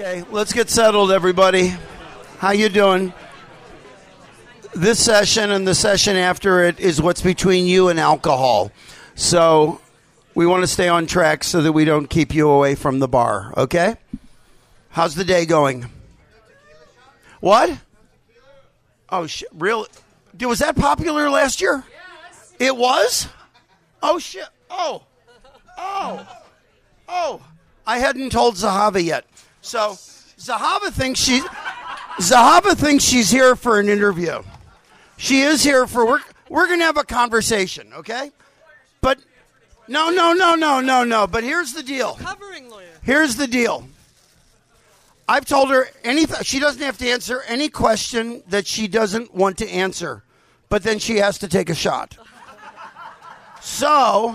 Okay, let's get settled, everybody. How you doing? This session and the session after it is what's between you and alcohol. So we want to stay on track so that we don't keep you away from the bar. Okay? How's the day going? What? Oh shit! Real? Was that popular last year? Yes. It was. Oh shit! Oh, oh, oh! I hadn't told Zahava yet. So Zahava thinks she Zahava thinks she's here for an interview. She is here for we're we're gonna have a conversation, okay? But no, no, no, no, no, no. But here's the deal. Covering lawyer. Here's the deal. I've told her anything. She doesn't have to answer any question that she doesn't want to answer, but then she has to take a shot. So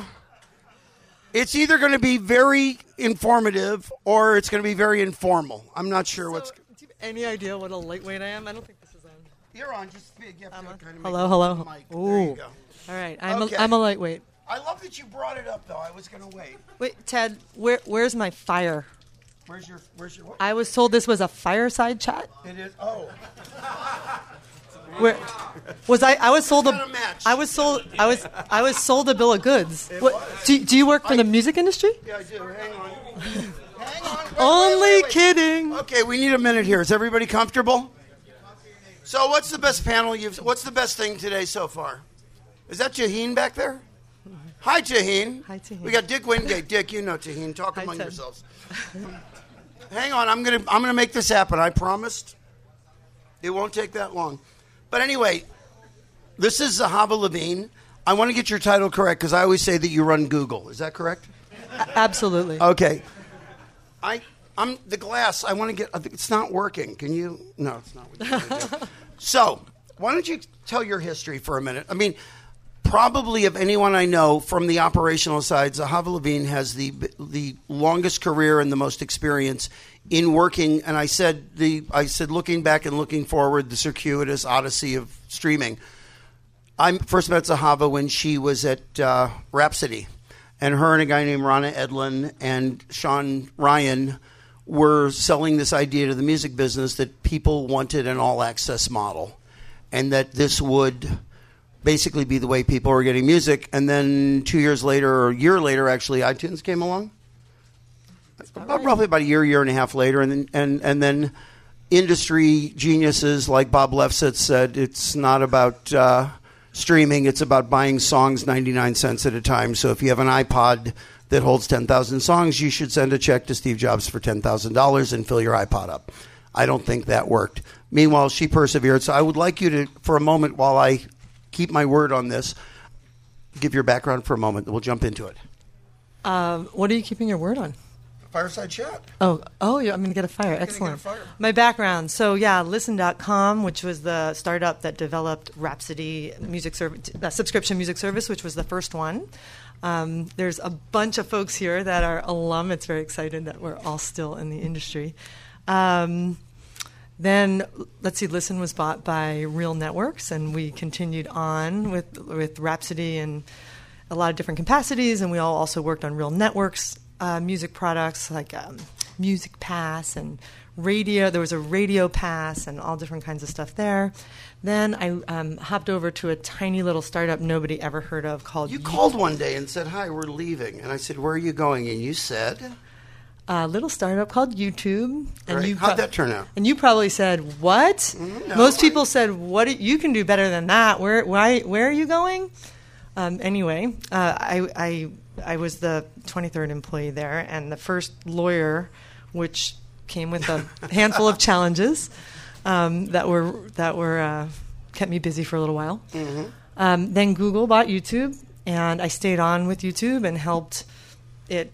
it's either going to be very informative or it's going to be very informal. I'm not sure what's. So, do you have any idea what a lightweight I am? I don't think this is on. You're on. Just you have I'm kind of Hello, hello. mic. There Ooh. you go. All right, I'm, Okay. a, I'm a lightweight. I love that you brought it up, though. I was going to wait. Wait, Ted, where, where's my fire? Where's your? Where's your? What? I was told this was a fireside chat. It is. Oh, Where was I? I was sold a. It's not a match. I was sold. I was. I was sold a bill of goods. What, do, do you work for the music industry? yeah, I do. Hang on. Hang on. Wait, Only wait, wait, wait. kidding. Okay, we need a minute here. Is everybody comfortable? So, what's the best panel you've? What's the best thing today so far? Is that Jaheen back there? Hi, Jaheen. Hi, Jaheen. We got Dick Wingate. Dick, you know Jaheen. Talk Hi, among Ted. yourselves. Hang on, I'm gonna I'm gonna make this happen. I promised. It won't take that long. But anyway, this is Zahava Levine. I want to get your title correct because I always say that you run Google. Is that correct? Absolutely. Okay. I I'm the glass. I want to get. I think It's not working. Can you? No, it's not. What you want to do. so why don't you tell your history for a minute? I mean, probably of anyone I know from the operational side, Zahava Levine has the the longest career and the most experience in working. And I said the I said looking back and looking forward, the circuitous odyssey of streaming. I first met Zahava when she was at uh, Rhapsody, and her and a guy named Rana Edlin and Sean Ryan were selling this idea to the music business that people wanted an all access model, and that this would basically be the way people were getting music. And then two years later, or a year later, actually, iTunes came along. About, roughly about a year, year and a half later, and then and and then industry geniuses like Bob Lefsetz said, it's not about uh, streaming; it's about buying songs ninety nine cents at a time. So if you have an iPod that holds ten thousand songs, you should send a check to Steve Jobs for ten thousand dollars and fill your iPod up. I don't think that worked. Meanwhile, she persevered. So I would like you to, for a moment, while I keep my word on this, give your background for a moment. We'll jump into it. Um, what are you keeping your word on? Fireside chat. Oh, oh, yeah, I'm going to get a fire. Excellent. fire. My background. So, yeah, listen.com, which was the startup that developed Rhapsody music service, uh, subscription music service, which was the first one. Um, there's a bunch of folks here that are alum. It's very excited that we're all still in the industry. Um, then, let's see, Listen was bought by Real Networks, and we continued on with with Rhapsody and a lot of different capacities, and we all also worked on Real Networks uh, music products like um, Music Pass and radio. There was a Radio Pass and all different kinds of stuff there. Then I um, hopped over to a tiny little startup nobody ever heard of called You called one day and said, "Hi, we're leaving," and I said, "Where are you going?" And you said, a little startup called YouTube. And Right. you How'd that turn out? And you probably said, "What?" no, Most I- people said, "What? You can do better than that." Where? Why? Where are you going? Um, anyway, uh, I, I I was the 23rd employee there, and the first lawyer, which came with a handful of challenges um, that were that were uh, kept me busy for a little while. Um, then Google bought YouTube, and I stayed on with YouTube and helped it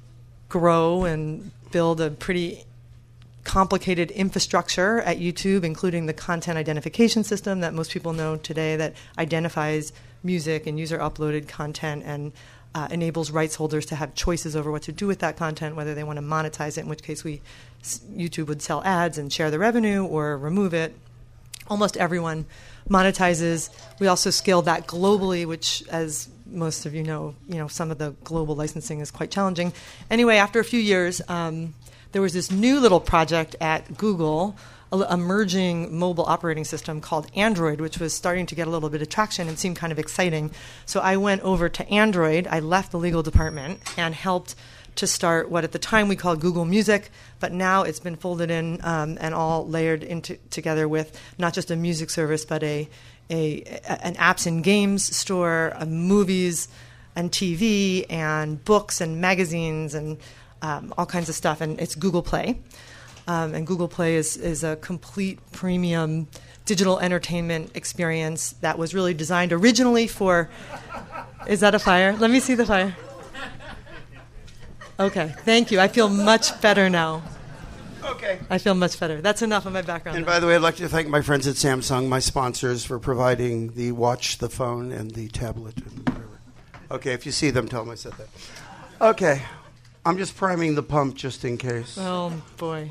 grow and build a pretty complicated infrastructure at YouTube, including the content identification system that most people know today that identifies music and user uploaded content and uh, enables rights holders to have choices over what to do with that content, whether they want to monetize it, in which case we YouTube would sell ads and share the revenue or remove it. Almost everyone monetizes. We also scale that globally, which, as most of you know, you know some of the global licensing is quite challenging. Anyway, after a few years, um, there was this new little project at Google, a emerging mobile operating system called Android, which was starting to get a little bit of traction and seemed kind of exciting. So I went over to Android. I left the legal department and helped to start what at the time we called Google Music, but now it's been folded in um, and all layered into together with not just a music service, but a, a, a an apps and games store, a movies and TV, and books and magazines and um, all kinds of stuff. And it's Google Play. Um, and Google Play is, is a complete premium digital entertainment experience that was really designed originally for. Is that a fire? Let me see the fire. Okay, thank you. I feel much better now. Okay. I feel much better. That's enough of my background. And now. by the way, I'd like to thank my friends at Samsung, my sponsors, for providing the watch, the phone, and the tablet. And whatever. Okay, if you see them, tell them I said that. Okay. I'm just priming the pump just in case. oh boy.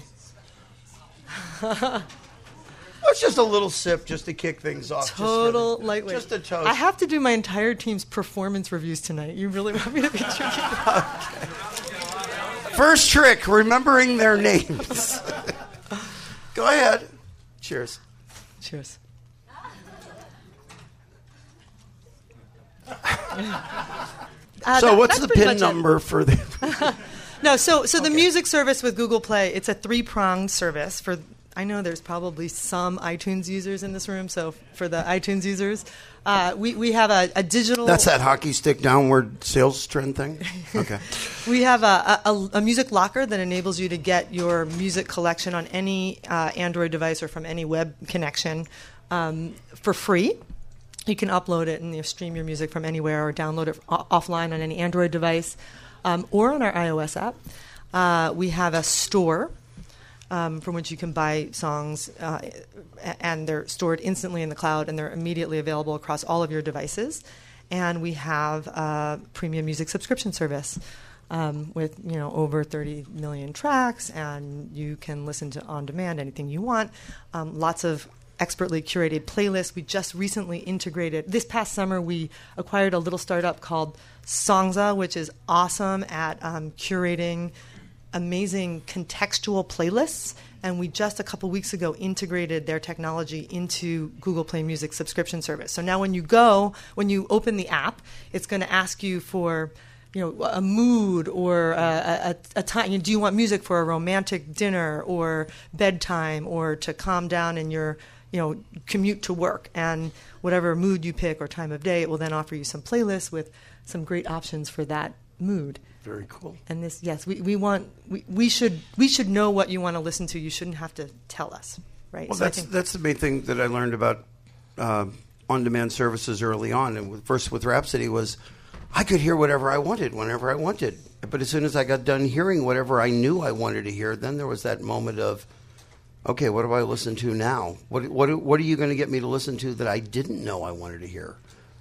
It's just a little sip just to kick things off. just Total the- lightweight. Just a toast. I have to do my entire team's performance reviews tonight. You really want me to be drinking? First trick, remembering their names. Go ahead. Cheers. Cheers. Uh, so, that- what's the pin much it. number for the? No, so so the music service with Google Play, it's a three pronged service for. I know there's probably some iTunes users in this room, so for the iTunes users, uh, we we have a, a digital. That's that hockey stick downward sales trend thing. Okay. We have a, a, a music locker that enables you to get your music collection on any uh, Android device or from any web connection um, for free. You can upload it and you know, stream your music from anywhere or download it offline on any Android device um, or on our iOS app. Uh, we have a store um, from which you can buy songs, uh, and they're stored instantly in the cloud and they're immediately available across all of your devices. And we have a premium music subscription service um, with you know over 30 million tracks, and you can listen to on demand anything you want. Um, lots of expertly curated playlists. We just recently integrated. This past summer, we acquired a little startup called Songza, which is awesome at um, curating amazing contextual playlists. And we just a couple weeks ago integrated their technology into Google Play Music subscription service. So now when you go, when you open the app, it's going to ask you for you know a mood or a, a, a time. Do you want music for a romantic dinner or bedtime or to calm down in your you know commute to work? And whatever mood you pick or time of day, it will then offer you some playlists with some great options for that mood. Very cool. And this, yes, we, we want we, we should we should know what you want to listen to. You shouldn't have to tell us, right? Well, So that's think- that's the main thing that I learned about uh, on-demand services early on, and with, first with Rhapsody was I could hear whatever I wanted whenever I wanted. But as soon as I got done hearing whatever I knew I wanted to hear, then there was that moment of, okay, what do I listen to now? What what what are you going to get me to listen to that I didn't know I wanted to hear?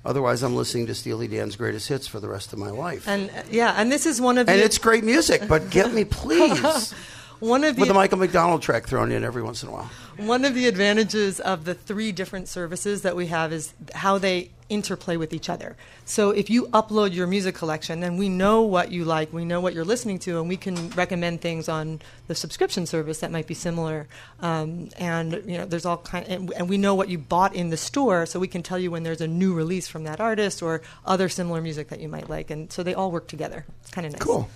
Otherwise, I'm listening to Steely Dan's greatest hits for the rest of my life. And, yeah, and this is one of the And it's great music, but get me, please. One of the With a Michael McDonald track thrown in every once in a while. One of the advantages of the three different services that we have is how they interplay with each other. So if you upload your music collection, then we know what you like, we know what you're listening to, and we can recommend things on the subscription service that might be similar. Um, and you know, there's all kind, and, and we know what you bought in the store, so we can tell you when there's a new release from that artist or other similar music that you might like. And so they all work together. It's kind of nice. Cool.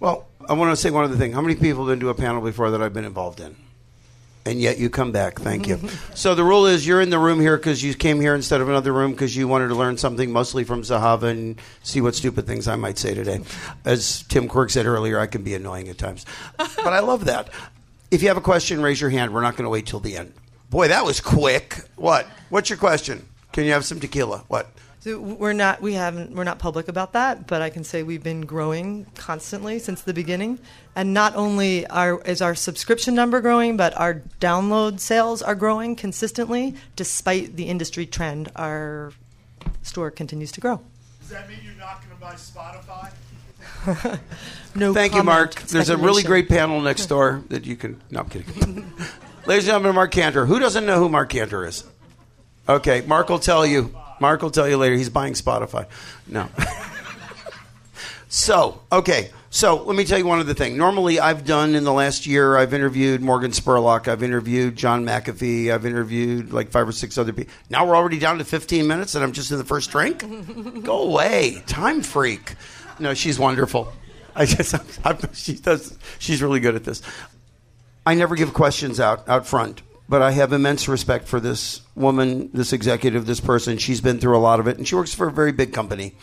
Well, I want to say one other thing. How many people have been to a panel before that I've been involved in? And yet you come back. Thank you. so the rule is you're in the room here because you came here instead of another room because you wanted to learn something mostly from Zahava and see what stupid things I might say today. As Tim Quirk said earlier, I can be annoying at times. but I love that. If you have a question, raise your hand. We're not going to wait till the end. Boy, that was quick. What? What's your question? Can you have some tequila? What? So we're not we haven't we're not public about that, but I can say we've been growing constantly since the beginning. And not only are, is our subscription number growing, but our download sales are growing consistently despite the industry trend. Our store continues to grow. Does that mean you're not going to buy Spotify? No Thank you, Mark. There's a really great panel next door that you can. No, I'm kidding. Ladies and gentlemen, Mark Cantor. Who doesn't know who Mark Cantor is? Okay, Mark will tell you. Mark will tell you later. He's buying Spotify. No. so, okay. So let me tell you one other thing. Normally, I've done in the last year, I've interviewed Morgan Spurlock, I've interviewed John McAfee, I've interviewed like five or six other people. Now we're already down to 15 minutes and I'm just in the first drink? Go away. Time freak. No, she's wonderful. I just, I, she does, she's really good at this. I never give questions out, out front, but I have immense respect for this woman, this executive, this person. She's been through a lot of it and she works for a very big company.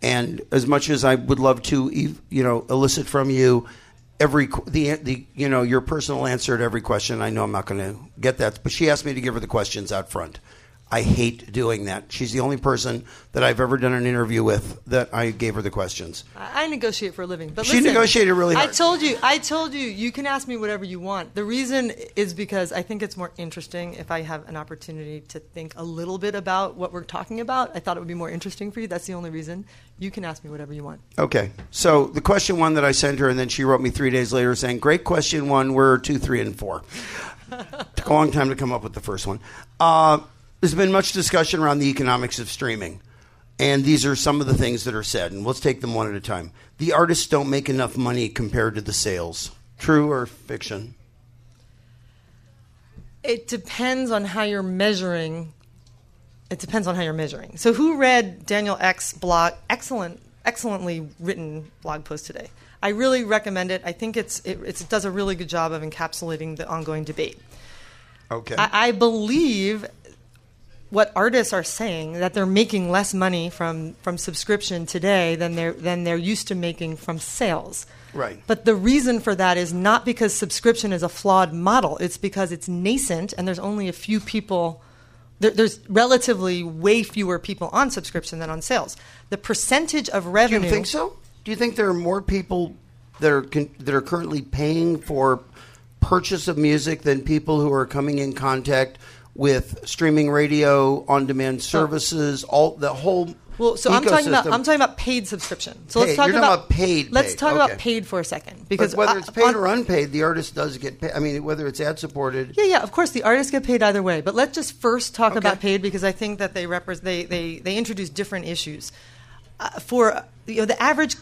And as much as I would love to, you know, elicit from you every the the you know your personal answer to every question, I know I'm not going to get that. But she asked me to give her the questions out front. I hate doing that. She's the only person that I've ever done an interview with that I gave her the questions. I negotiate for a living, but she listen, negotiated really hard. I told you, I told you, you can ask me whatever you want. The reason is because I think it's more interesting if I have an opportunity to think a little bit about what we're talking about. I thought it would be more interesting for you. That's the only reason. You can ask me whatever you want. Okay. So the question one that I sent her, and then she wrote me three days later saying, "Great question one. We're two, three, and four. Took a long time to come up with the first one. Uh, there's been much discussion around the economics of streaming. And these are some of the things that are said, and let's take them one at a time. The artists don't make enough money compared to the sales. True or fiction? It depends on how you're measuring. It depends on how you're measuring. So, who read Daniel Ek's blog? Excellent, excellently written blog post today. I really recommend it. I think it's it, it does a really good job of encapsulating the ongoing debate. Okay. I, I believe what artists are saying that they're making less money from from subscription today than they're than they're used to making from sales. Right. But the reason for that is not because subscription is a flawed model. It's because it's nascent and there's only a few people. There, there's relatively way fewer people on subscription than on sales. The percentage of revenue. Do you think so? Do you think there are more people that are that are currently paying for purchase of music than people who are coming in contact with streaming radio, on-demand services, all the whole. Well, so I'm talking about I'm talking about paid subscription. So paid. let's talk You're about, about paid, Let's paid. talk okay. about paid for a second because but whether it's paid on, or unpaid, the artist does get paid. I mean, whether it's ad supported. Yeah, yeah. Of course, the artists get paid either way. But let's just first talk Okay. about paid because I think that they represent they they they introduce different issues. Uh, for you know, the average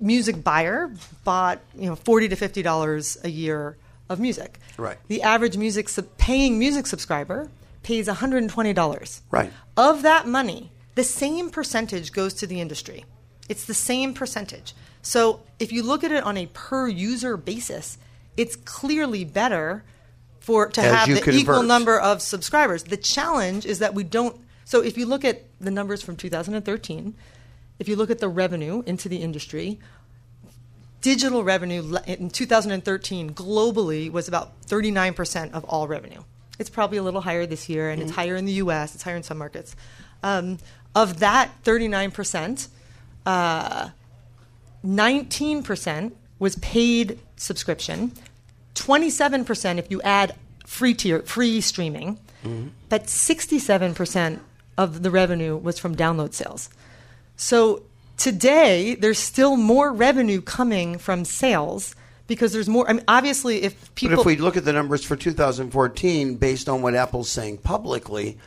music buyer bought you know forty to fifty dollars a year of music. Right. The average music sub- paying music subscriber pays one hundred and twenty dollars. Right. Of that money, the same percentage goes to the industry. It's the same percentage. So if you look at it on a per user basis, it's clearly better for to As have the equal number of subscribers. The challenge is that we don't. So if you look at the numbers from 2013, if you look at the revenue into the industry, digital revenue in 2013 globally was about 39% of all revenue. It's probably a little higher this year, and it's higher in the U.S. It's higher in some markets. Um, of that 39%, uh, 19% was paid subscription, 27% if you add free tier, free streaming, but 67% of the revenue was from download sales. So today, there's still more revenue coming from sales because there's more. I mean, obviously, if people But if we look at the numbers for 2014, based on what Apple's saying publicly,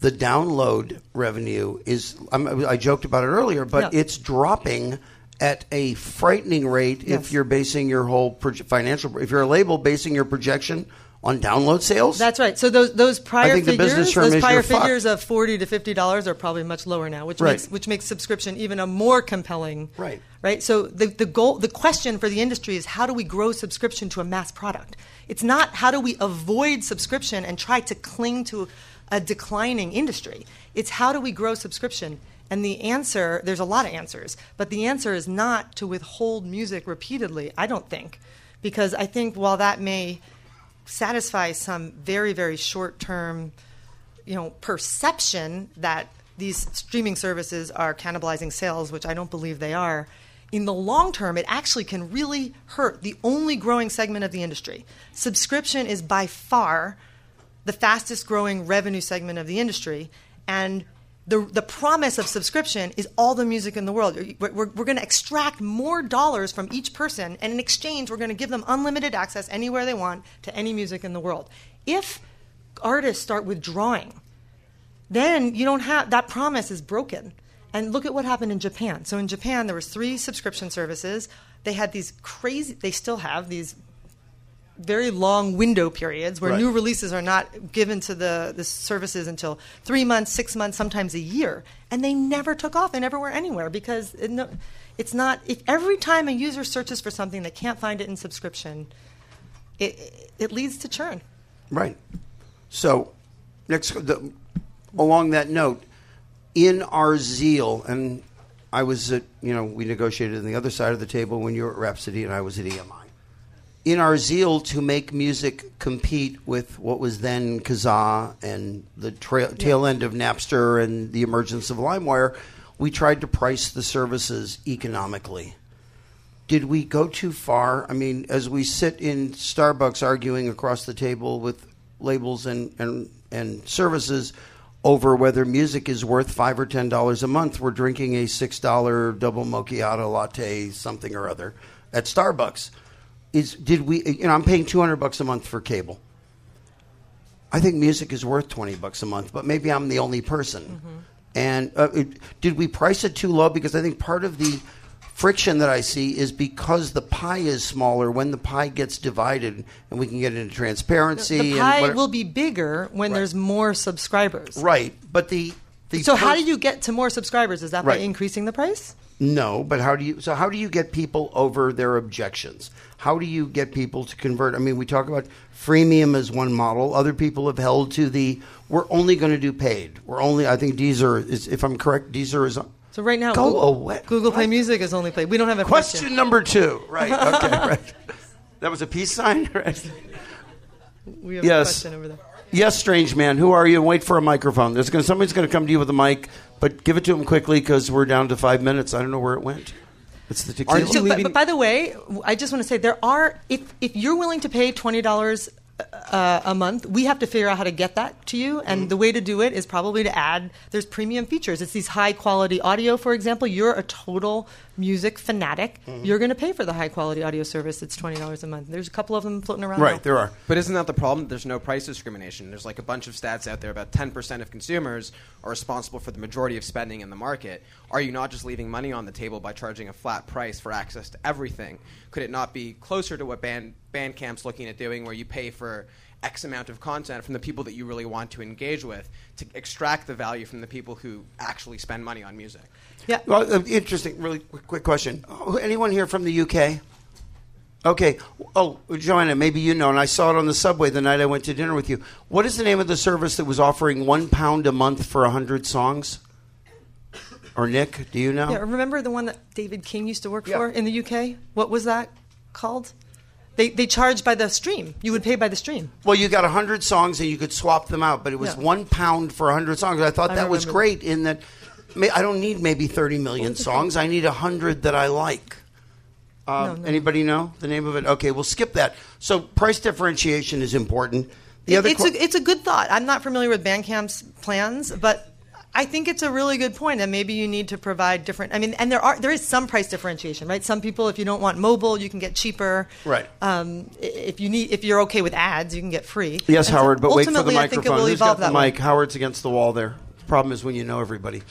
the download revenue is. I'm, I joked about it earlier, but Yeah. it's dropping at a frightening rate Yes. if you're basing your whole proje- financial. If you're a label basing your projection on download sales. That's right. So those those prior figures, those prior fucked. figures of forty to fifty dollars are probably much lower now, which Right. makes which makes subscription even a more compelling. Right. Right. So the the goal, the question for the industry is how do we grow subscription to a mass product? It's not how do we avoid subscription and try to cling to a declining industry. It's how do we grow subscription. And the answer, there's a lot of answers, but the answer is not to withhold music repeatedly. I don't think, because I think while that may satisfy some very very short term you know perception that these streaming services are cannibalizing sales which i don't believe they are in the long term it actually can really hurt the only growing segment of the industry. Subscription is by far the fastest growing revenue segment of the industry and the, the promise of subscription is all the music in the world. We're, we're, we're going to extract more dollars from each person, and in exchange, we're going to give them unlimited access anywhere they want to any music in the world. If artists start withdrawing, then you don't have that promise is broken. And look at what happened in Japan. So in Japan, there was three subscription services. They had these crazy. They still have these very long window periods where Right. new releases are not given to the, the services until three months, six months, sometimes a year. And they never took off. They never were anywhere because it, no, it's not. If every time a user searches for something they can't find it in subscription, it, it, it leads to churn. Right. So, next, the, along that note, in our zeal, and I was at, you know, we negotiated on the other side of the table when you were at Rhapsody and I was at EMI. In our zeal to make music compete with what was then Kazaa and the tra- tail end of Napster and the emergence of LimeWire, we tried to price the services economically did we go too far? I mean, as we sit in Starbucks arguing across the table with labels and, and, and services over whether music is worth five or ten dollars a month, we're drinking a six dollar double macchiato latte, something or other, at Starbucks. Is did we? You know, I'm paying two hundred bucks a month for cable. I think music is worth twenty bucks a month, but maybe I'm the only person. And uh, it, did we price it too low? Because I think part of the friction that I see is because the pie is smaller. When the pie gets divided, and we can get into transparency, The and pie will be bigger when Right. there's more subscribers. right. But the, the So how per- do you get to more subscribers? Is that Right. by increasing the price? No, but how do you? So how do you get people over their objections? How do you get people to convert? I mean, we talk about freemium as one model. Other people have held to the we're only going to do paid. We're only. I think Deezer is, if I'm correct, Deezer is. So right now, Go Google, away. Google Play What? Music is only played. We don't have a question. Question number two. Right. Okay. right. That was a peace sign. Right. We have Yes. a question over there. Yes, strange man. Who are you? Wait for a microphone. There's going somebody's going to come to you with a mic, but give it to him quickly because we're down to five minutes. I don't know where it went. It's the tequila. So, but, but by the way, I just want to say there are if if you're willing to pay twenty dollars uh, a month, we have to figure out how to get that to you, and Mm-hmm. the way to do it is probably to add. There's premium features. It's these high quality audio, for example. You're a total music fanatic. Mm-hmm. You're going to pay for the high quality audio service. It's twenty dollars a month. There's a couple of them floating around. right. now. There are. But isn't that the problem? There's no price discrimination. There's like a bunch of stats out there about 10% of consumers are responsible for the majority of spending in the market. Are you not just leaving money on the table by charging a flat price for access to everything? Could it not be closer to what Band, Bandcamp's looking at doing, where you pay for X amount of content from the people that you really want to engage with to extract the value from the people who actually spend money on music? Yeah. Well, uh, interesting. Really quick, quick question. Oh, anyone here from the UK? Okay. Oh, Joanna, maybe you know, and I saw it on the subway the night I went to dinner with you. What is the name of the service that was offering one pound a month for a hundred songs? Or Nick, do you know? Yeah, remember the one that David King used to work Yeah. for in the UK? What was that called? They they charged by the stream. You would pay by the stream. Well, you got a hundred songs and you could swap them out, but it was Yeah. one pound for a hundred songs. I thought I that was remember. great. In that, may- I don't need maybe thirty million songs. I need a hundred that I like. Uh, No, no. Anybody know the name of it? Okay, we'll skip that. So price differentiation is important. The other it's que- a it's a good thought. I'm not familiar with Bandcamp's plans, but I think it's a really good point, and maybe you need to provide different. I mean, and there are there is some price differentiation, right? Some people, if you don't want mobile, you can get cheaper. Right. Um, if you need, if you're okay with ads, you can get free. yes, And so Howard, but wait for the ultimately, I think it microphone. will Who's evolve got the that way. mic? Howard's against the wall there. The problem is when you know everybody.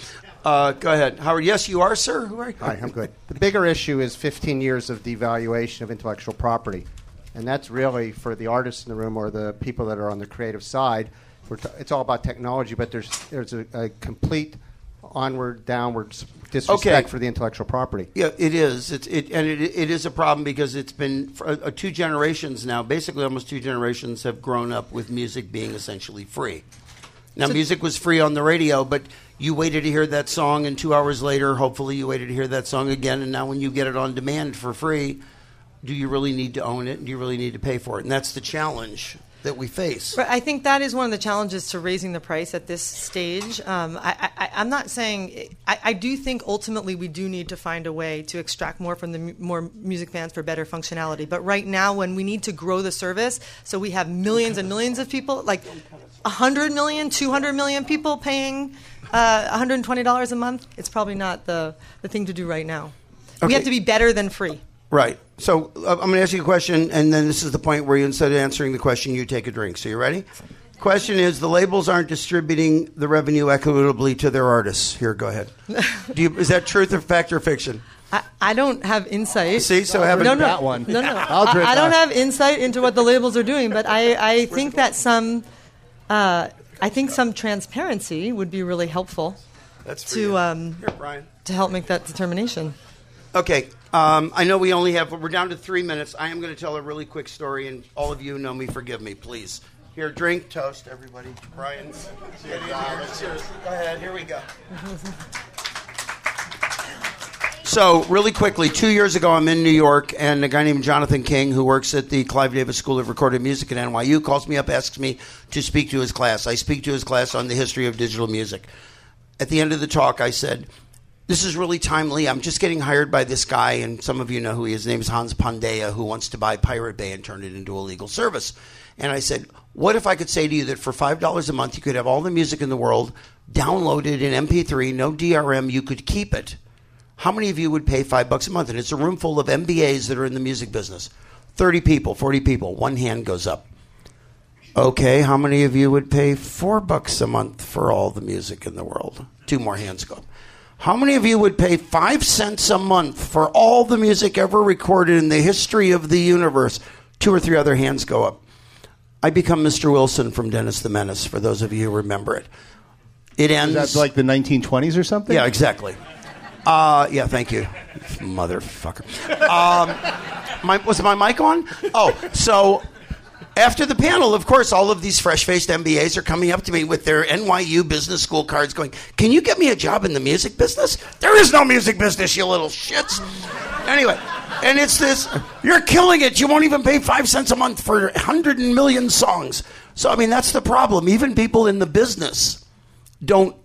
Uh, go ahead, Howard. Yes, you are, sir. Who are you? Hi, I'm good. The bigger issue is 15 years of devaluation of intellectual property. And that's really for the artists in the room or the people that are on the creative side. We're t- it's all about technology, but there's, there's a, a complete onward, downward disrespect Okay. for the intellectual property. Yeah, it is. It's it and it, it is a problem because it's been for, uh, two generations now. Basically, almost two generations have grown up with music being essentially free. Now, music was free on the radio, but you waited to hear that song, and two hours later, hopefully, you waited to hear that song again. And now, when you get it on demand for free, do you really need to own it? Do you really need to pay for it? And that's the challenge that we face. But I think that is one of the challenges to raising the price at this stage. Um, I, I, I'm not saying I, I do think ultimately we do need to find a way to extract more from the mu- more music fans for better functionality. But right now, when we need to grow the service, so we have millions and millions of people, like 100 million, 200 million people paying uh, $120 a month, it's probably not the, the thing to do right now. We have to be better than free. Right. So uh, I'm going to ask you a question, and then this is the point where you, instead of answering the question, you take a drink. So you ready? Question is the labels aren't distributing the revenue equitably to their artists. Here, go ahead. Do you, is that truth or fact or fiction? I, I don't have insight. See, so have no, no, that one. no, no. I'll drink I, I don't have insight into what the labels are doing, but I, I think that some, uh, I think some transparency would be really helpful That's for to you. um, Here, Brian. to help make that determination. Okay, um, I know we only have, we're down to three minutes. I am going to tell a really quick story, and all of you know me, forgive me, please. Here, drink, toast, everybody. Brian, get in. Cheers. Go ahead, here we go. So, really quickly, two years ago, I'm in New York, and a guy named Jonathan King, who works at the Clive Davis School of Recorded Music at NYU, calls me up, asks me to speak to his class. I speak to his class on the history of digital music. At the end of the talk, I said, This is really timely. I'm just getting hired by this guy, and some of you know who he is. His name is Hans Pandeya, who wants to buy Pirate Bay and turn it into a legal service. And I said, What if I could say to you that for $5 a month, you could have all the music in the world downloaded in MP3, no DRM, you could keep it? How many of you would pay five bucks a month? And it's a room full of MBAs that are in the music business. 30 people, 40 people. One hand goes up. Okay, how many of you would pay four bucks a month for all the music in the world? Two more hands go up. How many of you would pay five cents a month for all the music ever recorded in the history of the universe? Two or three other hands go up. I become Mr. Wilson from Dennis the Menace, for those of you who remember it. It ends. That's like the 1920s or something? Yeah, exactly. Uh, yeah, thank you, motherfucker. Um, my, was my mic on? Oh, so after the panel, of course, all of these fresh-faced MBAs are coming up to me with their NYU business school cards, going, "Can you get me a job in the music business?" There is no music business, you little shits. Anyway, and it's this: you're killing it. You won't even pay five cents a month for hundred and million songs. So, I mean, that's the problem. Even people in the business don't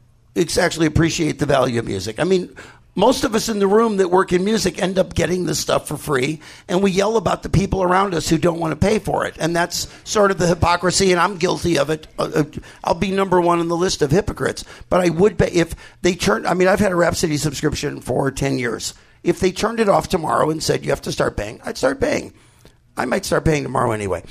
actually appreciate the value of music. I mean, most of us in the room that work in music end up getting this stuff for free, and we yell about the people around us who don't want to pay for it. And that's sort of the hypocrisy, and I'm guilty of it. Uh, uh, I'll be number one on the list of hypocrites. But I would pay if they turned, I mean, I've had a Rhapsody subscription for 10 years. If they turned it off tomorrow and said you have to start paying, I'd start paying. I might start paying tomorrow anyway.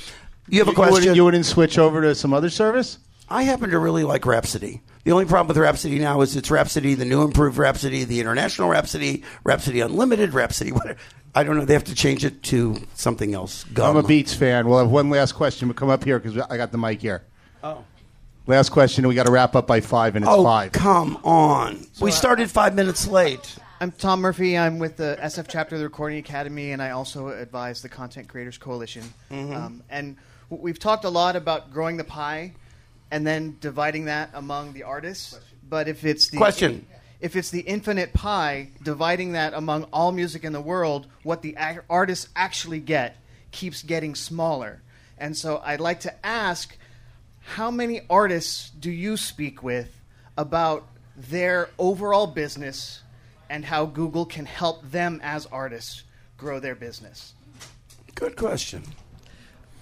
You have a You question? wouldn't, you wouldn't switch over to some other service? I happen to really like Rhapsody. The only problem with Rhapsody now is it's Rhapsody, the new improved Rhapsody, the international Rhapsody, Rhapsody Unlimited, Rhapsody whatever. I don't know. They have to change it to something else. Gum. I'm a Beats fan. We'll have one last question. We'll come up here because I got the mic here. Oh. Last question, we got to wrap up by five, and it's Oh, five. come on. we started five minutes late. I'm Tom Murphy. I'm with the SF chapter of the Recording Academy, and I also advise the Content Creators Coalition. Um, and we've talked a lot about growing the pie and then dividing that among the artists. But if it's the Question. if it's the infinite pie, dividing that among all music in the world, what the ac- artists actually get keeps getting smaller. And so I'd like to ask how many artists do you speak with about their overall business and how Google can help them as artists grow their business? Good question.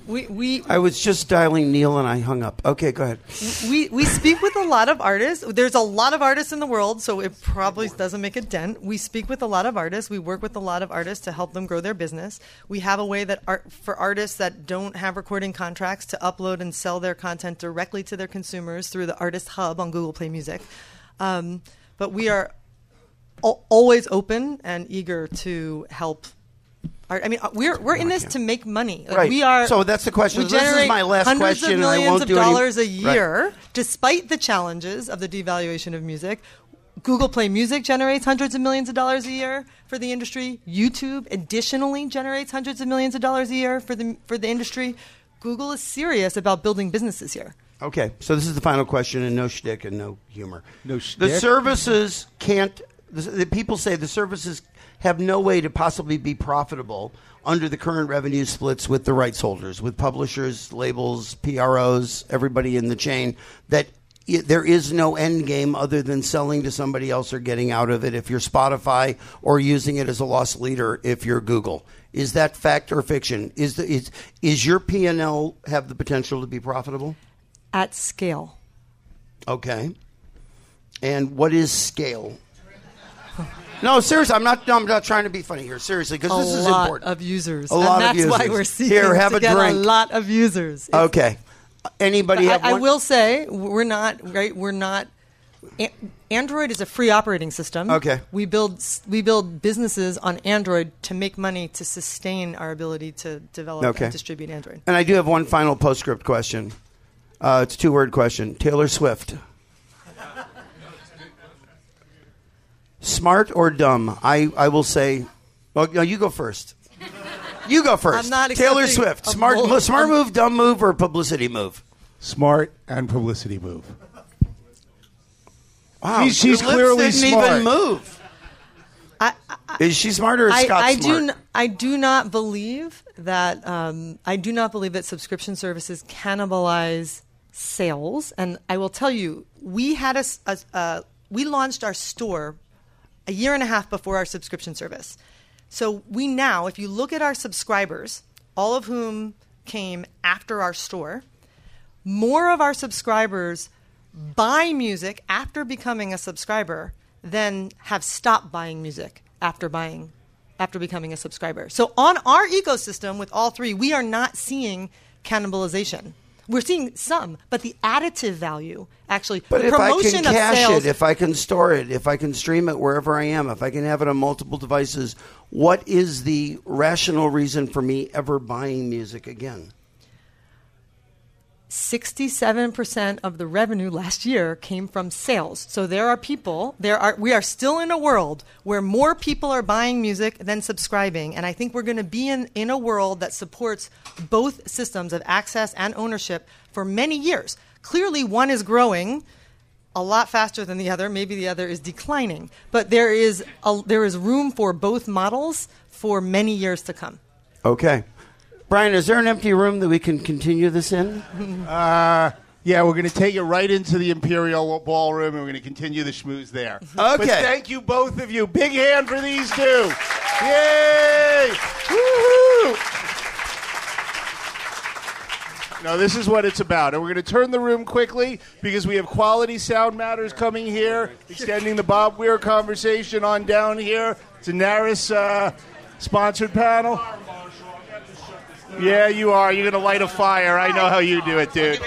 We we I was just dialing Neil and I hung up. Okay, go ahead. we we speak with a lot of artists. There's a lot of artists in the world, so it probably doesn't make a dent. We speak with a lot of artists. We work with a lot of artists to help them grow their business. We have a way that art, for artists that don't have recording contracts to upload and sell their content directly to their consumers through the Artist Hub on Google Play Music. Um, but we are al- always open and eager to help. Art. I mean, uh, we're we're in this to make money. Like, Right. We are. So that's the question. We This is generate my last hundreds question, of and I millions won't of do any- dollars a Right. year, despite the challenges of the devaluation of music. Google Play Music generates hundreds of millions of dollars a year for the industry. YouTube additionally generates hundreds of millions of dollars a year for the for the industry. Google is serious about building businesses here. Okay, so this is the final question, and no shtick and no humor. No The services can't. The, the people say the services have no way to possibly be profitable under the current revenue splits with the rights holders, with publishers, labels, PROs, everybody in the chain. That i there is no end game other than selling to somebody else or getting out of it. If you're Spotify or using it as a loss leader, if you're Google. Is that fact or fiction? Is the is is your P and L have the potential to be profitable? At scale. Okay. And what is scale? Oh. No, seriously, I'm not. No, I'm not trying to be funny here. Seriously, because this is lot important. of users. A lot and of that's why users. we're seeking Here, have to a get drink. a lot of users. It's- Okay. Anybody I, have I will say we're not right. We're not. Android is a free operating system. Okay. We build we build businesses on Android to make money to sustain our ability to develop Okay. and distribute Android. And I do have one final postscript question. Uh, it's a two word question. Taylor Swift. Smart or dumb? I, I will say. Well, no, you go first. You go 1st I'm not Taylor Swift. Smart, mul- smart move, dumb move, or publicity move? Smart and publicity move. Wow, She's- she's your lips clearly didn't smart. even move. I, Is she smarter or is I, Scott I smart? do. N- I do not believe that. Um, I do not believe that subscription services cannibalize sales. And I will tell you, we had a, s- a- a- we launched our store a year and a half before our subscription service. So we now, if you look at our subscribers, all of whom came after our store, more of our subscribers buy music after becoming a subscriber than have stopped buying music after buying after becoming a subscriber. So on our ecosystem with all three, we are not seeing cannibalization. We're seeing some, but the additive value actually But the if I can cash sales it, if I can store it, if I can stream it wherever I am, if I can have it on multiple devices, what is the rational reason for me ever buying music again? 67% of the revenue last year came from sales. So there are people, there are we are still in a world where more people are buying music than subscribing and I think we're going to be in in a world that supports both systems of access and ownership for many years. Clearly one is growing a lot faster than the other, maybe the other is declining, but there is a, there is room for both models for many years to come. Okay. Brian, is there an empty room that we can continue this in? Uh, yeah, we're going to take it right into the Imperial Ballroom, and we're going to continue the schmooze there. But Okay. thank you, both of you. Big hand for these two. Yay! Woohoo! No, this is what it's about. And we're going to turn the room quickly because we have Quality Sound Matters coming here, extending the Bob Weir conversation on down here. It's a NARAS uh, sponsored panel. Yeah, you are. You're going to light a fire. I know how you do it, dude.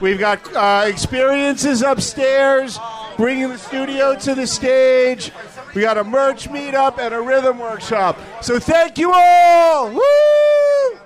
We've got uh, experiences upstairs, bringing the studio to the stage. We got a merch meetup and a rhythm workshop. So thank you all. Woo!